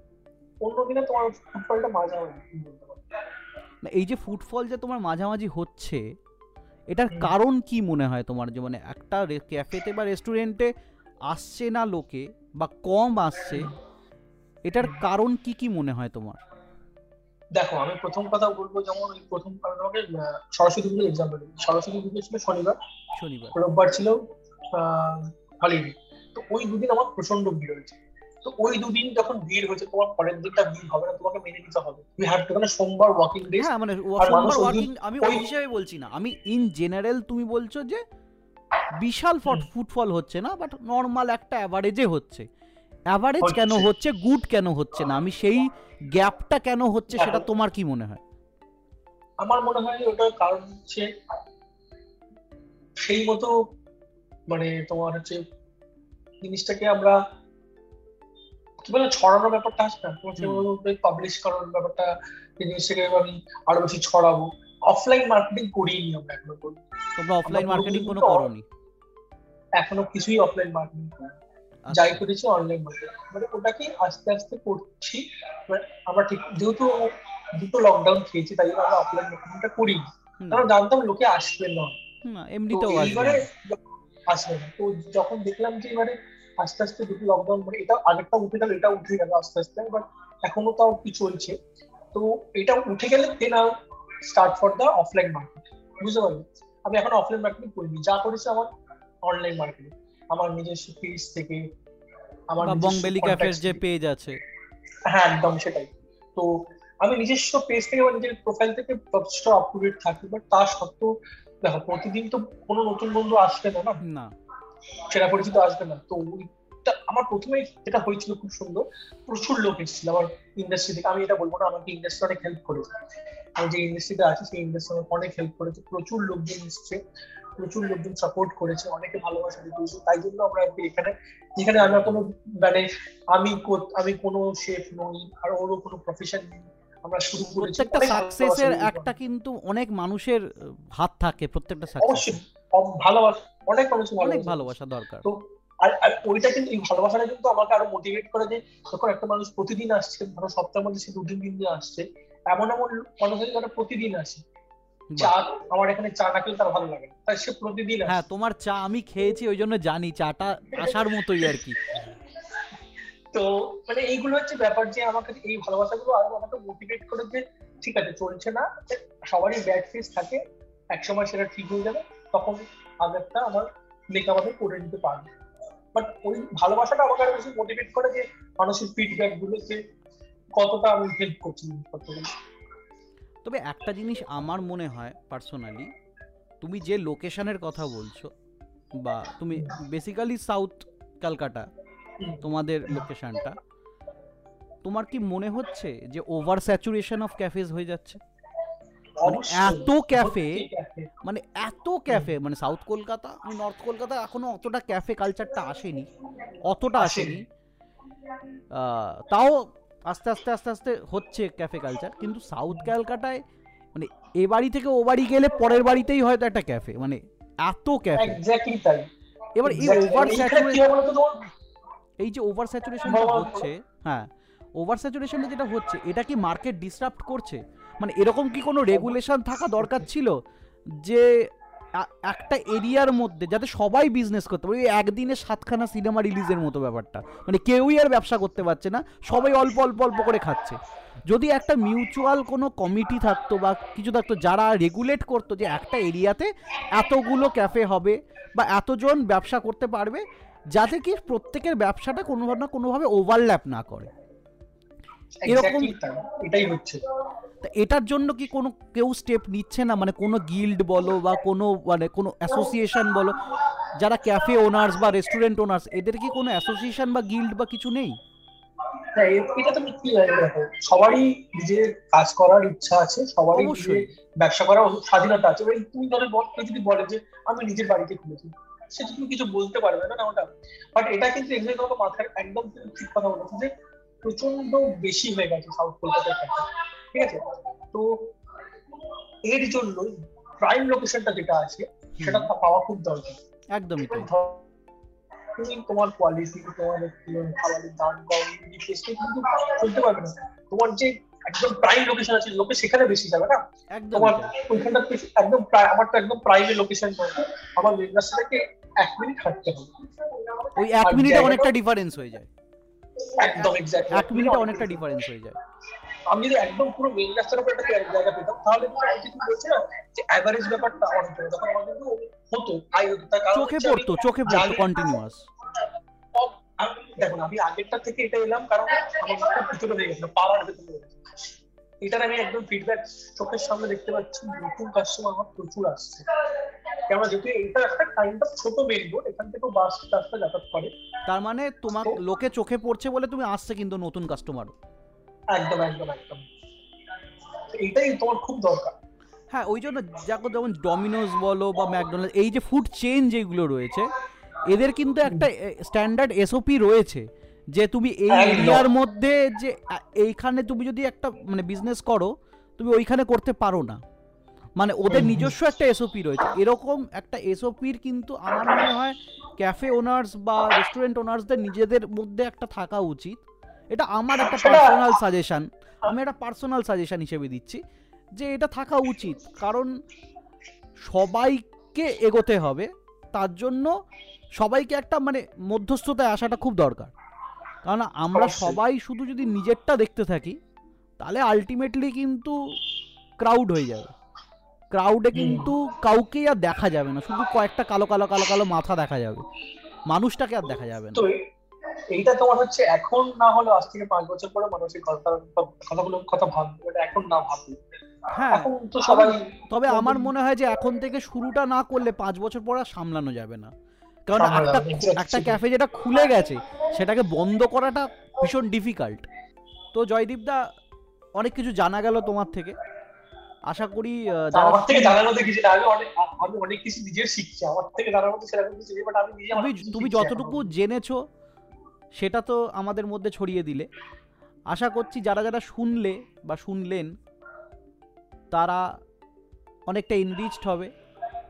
Speaker 2: অন্য দিনে তোমার ফুটবলটা মাঝামাঝি বলতে পারো।
Speaker 1: না, এই যে ফুটফল যে তোমার মাঝামাঝি হচ্ছে এটার কারণ কি মনে হয় তোমার? যে মানে একটা ক্যাফেতে বা রেস্টুরেন্টে আসছে না লোকে বা কম আসছে এটার কারণ কি কি মনে হয় তোমার?
Speaker 2: দেখো আমি প্রথম কথা বলব যেমন ওই প্রথম আমি তোমাকে সরস্বতী পুজোর এক্সাম্পল দিই। সরস্বতী পুজো ছিল শনিবার।
Speaker 1: শনিবার।
Speaker 2: রোববার ছিল হলিডে। তো ওই দুদিন আমার প্রচণ্ড ভিড় হয়েছে। তো ওই দুদিন যখন ভিড় হয়েছে তোমার পরের দিনটা ভিড় হবে না তোমাকে মেনে নিতে হবে। তুমি হ্যাভ টু মানে সোমবার ওয়াকিং ডে
Speaker 1: হ্যাঁ মানে সোমবার
Speaker 2: ওই
Speaker 1: ওয়ার্কিং আমি ওই
Speaker 2: ওই-
Speaker 1: হিসেবে বলছি না। আমি ইন জেনারেল তুমি বলছো যে বিশাল ফট ফুটফল হচ্ছে না বাট নর্মাল একটা অ্যাভারেজে হচ্ছে। অ্যাভারেজ কেন
Speaker 2: হচ্ছে।
Speaker 1: গুড কেন হচ্ছে না? আমি সেই গ্যাপটা কেন হচ্ছে সেটা তোমার কি মনে হয়?
Speaker 2: আমার মনে হয় ওটার কারণ হচ্ছে সেই মতো মানে তোমার হচ্ছে জিনিসটাকে আমরা কি বলে ছড়ানোর ব্যাপারটা আসবে না? তোমার পাবলিশ করার ব্যাপারটা জিনিসটাকে আমি আরও বেশি ছড়াবো। অফলাইন মার্কেটিং করিনি আমরা এখনও।
Speaker 1: তোমরা অফলাইন মার্কেটিং কোনো করনি?
Speaker 2: এখনও কিছুই অফলাইন মার্কেটিং
Speaker 1: আচ্ছা।
Speaker 2: যাই করেছি অনলাইন মার্কেটিং মানে ওটাকে আস্তে আস্তে করছি আমরা ঠিক যেহেতু দুটো লকডাউন খেয়েছি তাই জন্য আমরা অফলাইন মার্কেটিংটা করিনি।
Speaker 1: হুম,
Speaker 2: কারণ জানতাম লোকে আসবে না।
Speaker 1: এমনিতেও আসবে।
Speaker 2: আসবে না। তো যখন দেখলাম যে এবারে আস্তে আস্তে দুটো লকডাউন মানে এটা আগেরটা উঠে গেল এটা উঠে গেল আস্তে আস্তে বাট এখনও তাও কি চলছে। তো এটা উঠে গেলে then R start for the offline market বুঝতে পারলি? আমি এখন অফলাইন মার্কেটিং করিনি। যা করেছি আমার অনলাইন মার্কেটিং আমার নিজস্ব পেজ থেকে আমার
Speaker 1: বংবেলি ক্যাফের যে পেজ আছে।
Speaker 2: হ্যাঁ একদম সেটাই। তো আমি নিজস্ব পেজ থেকে বা নিজের প্রোফাইল থেকে যথেষ্ট আপ টু ডেট থাকি বাট তা সত্ত্বেও দেখো প্রতিদিন তো কোনো নতুন বন্ধু আসবে না না?
Speaker 1: না।
Speaker 2: সেটা পরিচিত আসবে না। তো ওইটা আমার প্রথমে যেটা হয়েছিল খুব সুন্দর প্রচুর লোক এসেছিল আমার ইন্ডাস্ট্রি থেকে। আমি এটা বলব না আমাকে ইন্ডাস্ট্রি অনেক হেল্প করেছে। আমি যে ইন্ডাস্ট্রিতে আছি সেই ইন্ডাস্ট্রি আমাকে অনেক হেল্প করেছে। প্রচুর লোকজন এসছে। প্রচুর লোকজন সাপোর্ট করেছে অনেকে ভালোবাসা দিয়েছে তাই জন্য আমরা আজকে এখানে এখানে আমরা কোনো মানে আমি আমি কোনো শেফ নই আর ওরও কোনো প্রফেশন নেই। আমরা শুরু করেছি
Speaker 1: প্রত্যেকটা সাকসেসের একটা কিন্তু অনেক মানুষের হাত থাকে প্রত্যেকটা
Speaker 2: অবশ্যই
Speaker 1: সাকসেস
Speaker 2: অম- ভালোবাসা অনেক মানুষ
Speaker 1: অনেক ভালোবাসা। দরকার।
Speaker 2: তো আর আর ওইটা কিন্তু এই ভালোবাসাটা কিন্তু আমাকে আরও মোটিভেট করে যে যখন একটা মানুষ প্রতিদিন আসছে ধরো সপ্তাহের মধ্যে সে দু তিন দিন আসছে এমন এমন মানুষ আছে যারা প্রতিদিন আসে। চা আমার এখানে চা না খেলে তার ভালো লাগে না। তাই সে প্রতিদিন
Speaker 1: হ্যাঁ তোমার চা আমি খেয়েছি ওই জন্য জানি চাটা আসার মতোই আর কি।
Speaker 2: তো মানে এইগুলো হচ্ছে ব্যাপার যে আমাকে এই ভালোবাসাগুলো আরও আমাকে মোটিভেট করে যে ঠিক আছে চলছে না সবারই ব্যাড ফেস থাকে একসময় সেটা ঠিক হয়ে যাবে তখন আগেরটা আমার লেখা আমাদের করে নিতে পারবে। বাট ওই ভালোবাসাটা আমাকে আরও বেশি মোটিভেট করে যে মানুষের ফিডব্যাক গুলোকে কতটা আমি হেল্প করছি জিনিসপত্রগুলো
Speaker 1: তবে একটা জিনিস আমার মনে হয় পার্সোনালি তুমি যে লোকেশনের কথা বলছো বা তুমি বেসিক্যালি সাউথ ক্যালকাটা তোমাদের লোকেশনটা তোমার কি মনে হচ্ছে যে ওভার স্যাচুরেশন অফ ক্যাফেজ হয়ে যাচ্ছে? মানে এত ক্যাফে মানে এত ক্যাফে মানে সাউথ কলকাতা আমি নর্থ কলকাতা এখনও অতটা ক্যাফে কালচারটা আসেনি অতটা আসেনি।
Speaker 2: আসেনি।
Speaker 1: তাও আস্তে আস্তে আস্তে আস্তে হচ্ছে ক্যাফে কালচার কিন্তু সাউথ ক্যালকাটায় মানে এ বাড়ি থেকে ও বাড়ি গেলে পরের বাড়িতেই হয়তো একটা ক্যাফে মানে এত ক্যাফে এবার এই ওভার
Speaker 2: তোমার?
Speaker 1: এই যে ওভার স্যাচুরেশনটা হচ্ছে হ্যাঁ ওভার স্যাচুরেশনটা যেটা হচ্ছে এটা কি মার্কেট ডিসরাপ্ট করছে? মানে এরকম কি কোনো রেগুলেশন থাকা দরকার ছিল? যে একটা এরিয়ার মধ্যে যাতে সবাই বিজনেস করতে পারে, ওই একদিনে সাতখানা সিনেমা রিলিজের মতো ব্যাপারটা। মানে কেউই আর ব্যবসা করতে পারছে না, সবাই অল্প অল্প অল্প করে খাচ্ছে। যদি একটা মিউচুয়াল কোনো কমিটি থাকতো বা কিছু থাকতো যারা রেগুলেট করতো যে একটা এরিয়াতে এতগুলো ক্যাফে হবে বা এতজন ব্যবসা করতে পারবে, যাতে কি প্রত্যেকের ব্যবসাটা কোনো না কোনোভাবে ওভারল্যাপ না করে। এরকম-
Speaker 2: এটাই হচ্ছে।
Speaker 1: এটার জন্য কি কোনো কেউ স্টেপ নিচ্ছে না? মানে কোনো গিল্ড বলো বা কোনো মানে কোনো অ্যাসোসিয়েশন বলো? যারা ক্যাফে ওনার্স বা রেস্টুরেন্ট ওনার্স এদের কি কোনো অ্যাসোসিয়েশন বা গিল্ড বা কিছু নেই?
Speaker 2: এটা তুমি কি সবারই নিজের কাজ করার ইচ্ছা আছে সবারই ব্যবসা করার স্বাধীনতা আছে। এবার তুমি ধরো বল- কেউ যদি বলে যে আমি নিজের বাড়িতে খুলেছি সেটা তুমি কিছু বলতে পারবে না ওটা। বাট এটা কিন্তু এক্সাক্ট তোমাকে মাথায় একদম ঠিক কথা বলেছ যে প্রচণ্ড বেশি হয়ে গেছে সাউথ কলকাতার ঠিক আছে? তো এর জন্য প্রাইম লোকেশনটা যেটা আছে সেটা পা- পাওয়া খুব দরকার।
Speaker 1: একদমই তাই।
Speaker 2: তুমি তোমার কোয়ালিটি তোমার খাবারের দাম কম টেস্টে কিন্তু চলতে পারবে না। তোমার যে একদম প্রাইম লোকেশন আছে লোকে সেখানে বেশি যাবে না? তোমার ওইখানটা একদম আমার তো একদম প্রাইমে লোকেশন আমার মেন রাস্তা এক মিনিট হাঁটতে হবে।
Speaker 1: ওই এক মিনিটে অনেকটা ডিফারেন্স হয়ে যায়।
Speaker 2: একদম এক্স্যাক্ট
Speaker 1: এক মিনিটে অনেকটা ডিফারেন্স হয়ে যায়।
Speaker 2: আমি যদি একদম পুরো মেন রাস্তার উপর একটা জায়গা পেতাম তাহলে কিন্তু না যে অ্যাভারেজ ব্যাপারটা অনেক তখন আমার কিন্তু হতো আই হতো। তার কারণ
Speaker 1: চোখে পড়তো চোখে পড়তো কন্টিনিউয়াস
Speaker 2: দেখুন আমি আগেরটা থেকে এটা এলাম কারণ আমার ভিতরে হয়ে গেছিল পাড়ার ভেতরে। হয়ে এটার আমি একদম ফিডব্যাক চোখের সামনে দেখতে পাচ্ছি নতুন কাস্টমার আমার প্রচুর আসছে। কেননা যেহেতু এটা একটা কাইন্ড অফ ছোট মেন রোড এখান থেকেও বাস রাস্তা যাতায়াত করে।
Speaker 1: তার মানে তোমার লোকে চোখে পড়ছে বলে তুমি আসছে কিন্তু নতুন কাস্টমারও
Speaker 2: একদম একদম একদম। এইটাই তোমার খুব দরকার।
Speaker 1: হ্যাঁ ওই জন্য দেখো যেমন ডমিনোজ বলো বা ম্যাকডোনাল্ড এই যে ফুড চেন যেগুলো রয়েছে এদের কিন্তু একটা স্ট্যান্ডার্ড এসওপি রয়েছে যে তুমি এই এরিয়ার মধ্যে যে এইখানে তুমি যদি একটা মানে বিজনেস করো তুমি ওইখানে করতে পারো না। মানে ওদের নিজস্ব একটা এসওপি রয়েছে। এরকম একটা এসওপির কিন্তু আমার মনে হয় ক্যাফে ওনার্স বা রেস্টুরেন্ট ওনার্সদের নিজেদের মধ্যে একটা থাকা উচিত। এটা আমার একটা পার্সোনাল সাজেশন আমি একটা পার্সোনাল সাজেশন হিসেবে দিচ্ছি যে এটা থাকা উচিত। কারণ সবাইকে এগোতে হবে। তার জন্য সবাইকে একটা মানে মধ্যস্থতায় আসাটা খুব দরকার। কারণ আমরা সবাই শুধু যদি নিজেরটা দেখতে থাকি তাহলে আলটিমেটলি কিন্তু ক্রাউড হয়ে যাবে। ক্রাউডে কিন্তু কাউকেই আর দেখা যাবে না শুধু কয়েকটা কালো কালো কালো কালো মাথা দেখা যাবে। মানুষটাকে আর দেখা যাবে না।
Speaker 2: এইটা তোমার হচ্ছে এখন না হলে আজ থেকে পাঁচ বছর পরে মানুষের কথা কথাগুলো কথা ভাববে এখন না ভাববে।
Speaker 1: হ্যাঁ
Speaker 2: এখন তো সবাই
Speaker 1: তবে আমার মনে হয় যে এখন থেকে শুরুটা না করলে পাঁচ বছর পর আর সামলানো যাবে না। কারণ একটা. একটা ক্যাফে যেটা খুলে গেছে সেটাকে বন্ধ করাটা ভীষণ ডিফিকাল্ট তো জয়দীপ দা অনেক কিছু জানা গেল তোমার থেকে। আশা করি যারা
Speaker 2: আমার থেকে জানার মধ্যে কিছু না আমি অনেক আমি অনেক কিছু নিজের শিখছি আমার থেকে জানার মধ্যে সেরকম কিছু নেই বাট আমি নিজে
Speaker 1: তুমি তুমি যতটুকু। জেনেছো সেটা তো আমাদের মধ্যে ছড়িয়ে দিলে। আশা করছি যারা যারা শুনলে বা শুনলেন তারা অনেকটা ইনরিচড হবে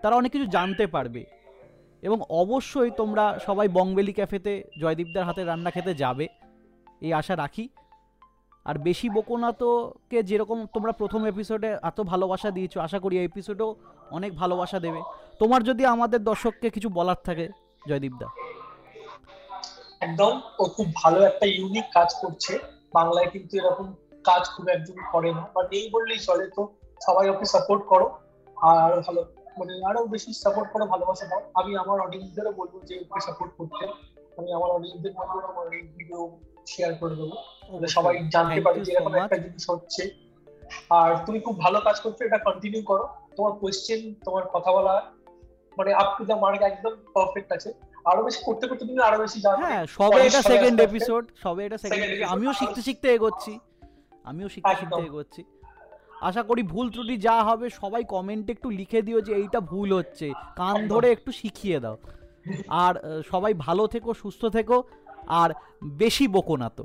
Speaker 1: তারা অনেক কিছু জানতে পারবে। এবং অবশ্যই তোমরা সবাই বংবেলি ক্যাফেতে জয়দীপদার হাতে রান্না খেতে যাবে এই আশা রাখি। আর বেশি বকো না তোকে যেরকম তোমরা প্রথম এপিসোডে এত ভালোবাসা দিয়েছ, আশা করি এই এপিসোডেও অনেক ভালোবাসা দেবে। তোমার যদি আমাদের দর্শককে কিছু বলার থাকে, জয়দীপ দা।
Speaker 2: একদম, ও খুব ভালো একটা ইউনিক কাজ করছে। বাংলায় কিন্তু এরকম কাজ খুব একজন করে না। বা নেই বললেই চলে, তো সবাই ওকে সাপোর্ট করো। আর ভালো মানে আরও বেশি সাপোর্ট করো, ভালোবাসা দাও। আমি আমার অডিয়েন্সদেরও বলব যে ওকে সাপোর্ট করতে। আমি আমার অডিয়েন্সদের মধ্যে আমার এই ভিডিও শেয়ার করে দেবো। সবাই জানতে পারে যে এরকম একটা জিনিস হচ্ছে। আর তুমি খুব ভালো কাজ করছ এটা কন্টিনিউ করো। তোমার কোয়েশ্চেন তোমার কথা বলা মানে আপ টু দ্য মার্ক একদম পারফেক্ট আছে। আরও বেশি করতে করতে তুমি আরও বেশি জানবে
Speaker 1: হ্যাঁ সবে এটা সেকেন্ড এপিসোড সবে এটা সেকেন্ড আমিও শিখতে শিখতে এগোচ্ছি। আমিও শিখতে শিখতে এগোচ্ছি। আশা করি ভুল ত্রুটি যা হবে সবাই কমেন্টে একটু লিখে দিও যে এইটা ভুল হচ্ছে। কান ধরে একটু শিখিয়ে দাও। আর সবাই ভালো থেকো সুস্থ থেকো। আর বেশি বকো না তো।